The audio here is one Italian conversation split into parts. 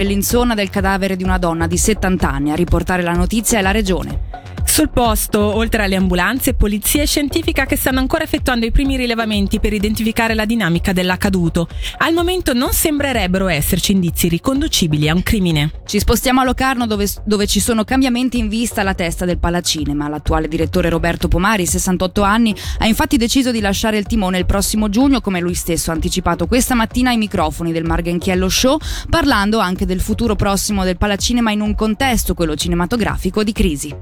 Bellinzona del cadavere di una donna di 70 anni. A riportare la notizia è la regione. Sul posto, oltre alle ambulanze, polizia e scientifica che stanno ancora effettuando i primi rilevamenti per identificare la dinamica dell'accaduto. Al momento non sembrerebbero esserci indizi riconducibili a un crimine. Ci spostiamo a Locarno dove, dove ci sono cambiamenti in vista alla testa del Palacinema. L'attuale direttore Roberto Pomari, 68 anni, ha infatti deciso di lasciare il timone il prossimo giugno, come lui stesso ha anticipato questa mattina ai microfoni del Margenchiello Show, parlando anche del futuro prossimo del Palacinema in un contesto, quello cinematografico, di crisi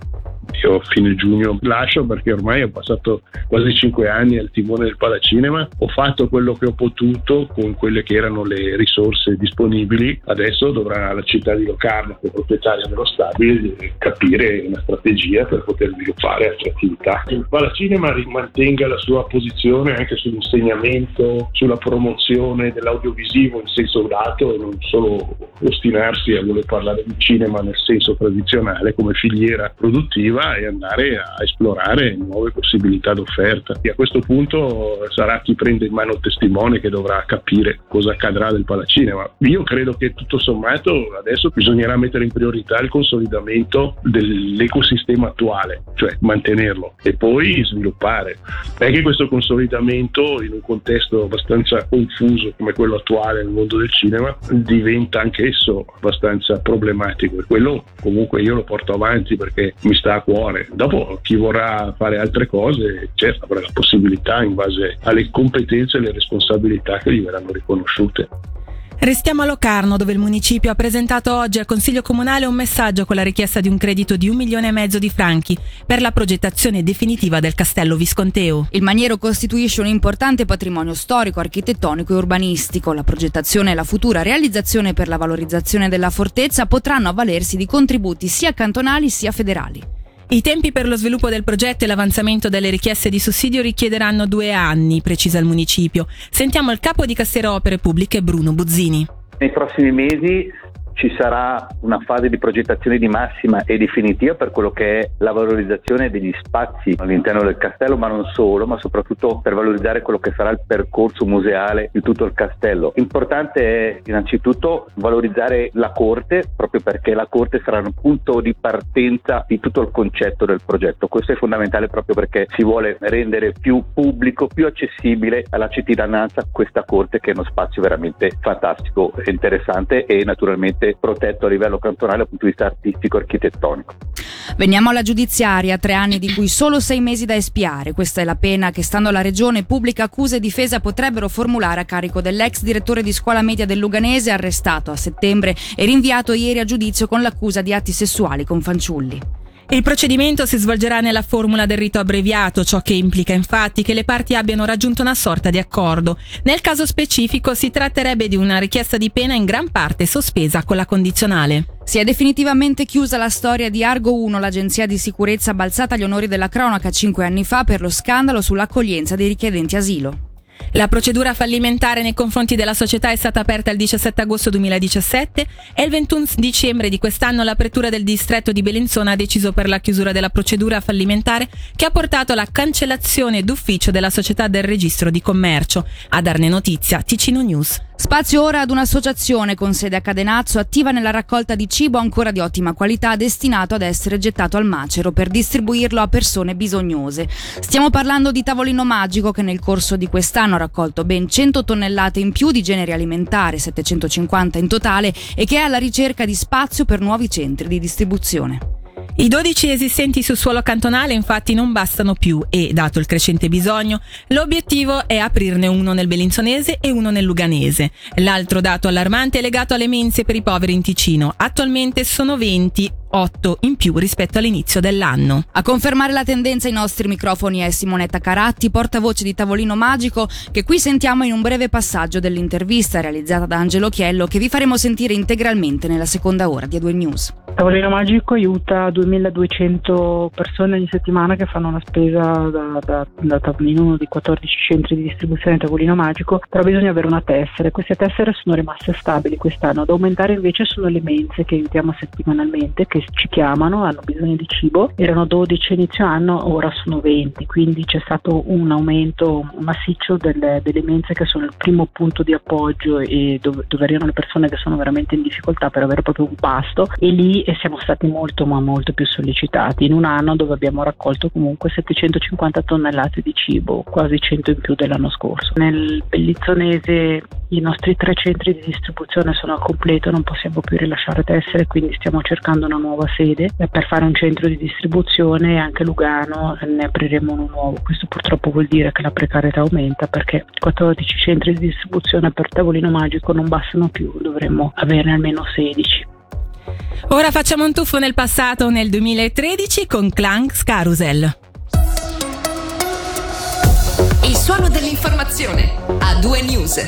io fine giugno lascio perché ormai ho passato quasi cinque anni al timone del Palacinema, ho fatto quello che ho potuto con quelle che erano le risorse disponibili, adesso dovrà la città di Locarno, che è proprietaria dello stabile, capire una strategia per poter sviluppare altre attività. Il Palacinema mantenga la sua posizione anche sull'insegnamento, sulla promozione dell'audiovisivo in senso lato e non solo ostinarsi a voler parlare di cinema nel senso tradizionale come filiera produttiva e andare a esplorare nuove possibilità d'offerta. E a questo punto sarà chi prende in mano il testimone che dovrà capire cosa accadrà del palacinema. Io credo che tutto sommato adesso bisognerà mettere in priorità il consolidamento dell'ecosistema attuale, cioè mantenerlo e poi sviluppare. È che questo consolidamento in un contesto abbastanza confuso come quello attuale nel mondo del cinema diventa anch'esso abbastanza problematico e quello comunque io lo porto avanti perché mi sta a cuore. Dopo chi vorrà fare altre cose, certo avrà la possibilità in base alle competenze e alle responsabilità che gli verranno riconosciute. Restiamo a Locarno, dove il municipio ha presentato oggi al Consiglio Comunale un messaggio con la richiesta di un credito di un milione e mezzo di franchi per la progettazione definitiva del castello visconteo. Il maniero costituisce un importante patrimonio storico, architettonico e urbanistico. La progettazione e la futura realizzazione per la valorizzazione della fortezza potranno avvalersi di contributi sia cantonali sia federali. I tempi per lo sviluppo del progetto e l'avanzamento delle richieste di sussidio richiederanno due anni, precisa il municipio. Sentiamo il capo di Cassero Opere Pubbliche Bruno Buzzini. Nei prossimi mesi ci sarà una fase di progettazione di massima e definitiva per quello che è la valorizzazione degli spazi all'interno del castello, ma non solo, ma soprattutto per valorizzare quello che sarà il percorso museale di tutto il castello. Importante è innanzitutto valorizzare la corte, proprio perché la corte sarà un punto di partenza di tutto il concetto del progetto. Questo è fondamentale proprio perché si vuole rendere più pubblico, più accessibile alla cittadinanza questa corte che è uno spazio veramente fantastico, interessante e naturalmente protetto a livello cantonale dal punto di vista artistico-architettonico. Veniamo alla giudiziaria, tre anni di cui solo sei mesi da espiare. Questa è la pena che, stando alla Regione, pubblica accuse e difesa potrebbero formulare a carico dell'ex direttore di scuola media del Luganese, arrestato a settembre e rinviato ieri a giudizio con l'accusa di atti sessuali con fanciulli. Il procedimento si svolgerà nella formula del rito abbreviato, ciò che implica infatti che le parti abbiano raggiunto una sorta di accordo. Nel caso specifico si tratterebbe di una richiesta di pena in gran parte sospesa con la condizionale. Si è definitivamente chiusa la storia di Argo 1, l'agenzia di sicurezza balzata agli onori della cronaca cinque anni fa per lo scandalo sull'accoglienza dei richiedenti asilo. La procedura fallimentare nei confronti della società è stata aperta il 17 agosto 2017 e il 21 dicembre di quest'anno la pretura del distretto di Bellinzona ha deciso per la chiusura della procedura fallimentare che ha portato alla cancellazione d'ufficio della società del registro di commercio. A darne notizia Ticino News. Spazio ora ad un'associazione con sede a Cadenazzo attiva nella raccolta di cibo ancora di ottima qualità destinato ad essere gettato al macero per distribuirlo a persone bisognose. Stiamo parlando di Tavolino Magico che nel corso di quest'anno ha raccolto ben 100 tonnellate in più di generi alimentari, 750 in totale, e che è alla ricerca di spazio per nuovi centri di distribuzione. I 12 esistenti sul suolo cantonale infatti non bastano più e, dato il crescente bisogno, l'obiettivo è aprirne uno nel Bellinzonese e uno nel Luganese. L'altro dato allarmante è legato alle mense per i poveri in Ticino. Attualmente sono 20, 8 in più rispetto all'inizio dell'anno. A confermare la tendenza ai nostri microfoni è Simonetta Caratti, portavoce di Tavolino Magico, che qui sentiamo in un breve passaggio dell'intervista realizzata da Angelo Chiello che vi faremo sentire integralmente nella seconda ora di A2 News. Tavolino Magico aiuta 2200 persone ogni settimana che fanno una spesa da, da, da tavolino uno di 14 centri di distribuzione di Tavolino Magico, però bisogna avere una tessera. Queste tessere sono rimaste stabili quest'anno. Ad aumentare invece sono le mense che aiutiamo settimanalmente, che ci chiamano, hanno bisogno di cibo. Erano 12 inizio anno, ora sono 20, quindi c'è stato un aumento massiccio delle, delle mense che sono il primo punto di appoggio e dove, dove arrivano le persone che sono veramente in difficoltà per avere proprio un pasto e lì e siamo stati molto ma molto più sollecitati in un anno dove abbiamo raccolto comunque 750 tonnellate di cibo, quasi 100 in più dell'anno scorso. Nel Bellizzonese i nostri tre centri di distribuzione sono a completo, non possiamo più rilasciare tessere, quindi stiamo cercando una nuova sede per fare un centro di distribuzione e anche Lugano ne apriremo uno nuovo. Questo purtroppo vuol dire che la precarietà aumenta perché 14 centri di distribuzione per tavolino magico non bastano più, dovremmo averne almeno 16. Ora facciamo un tuffo nel passato, nel 2013, con Clanks Carousel. Il suono dell'informazione a due news.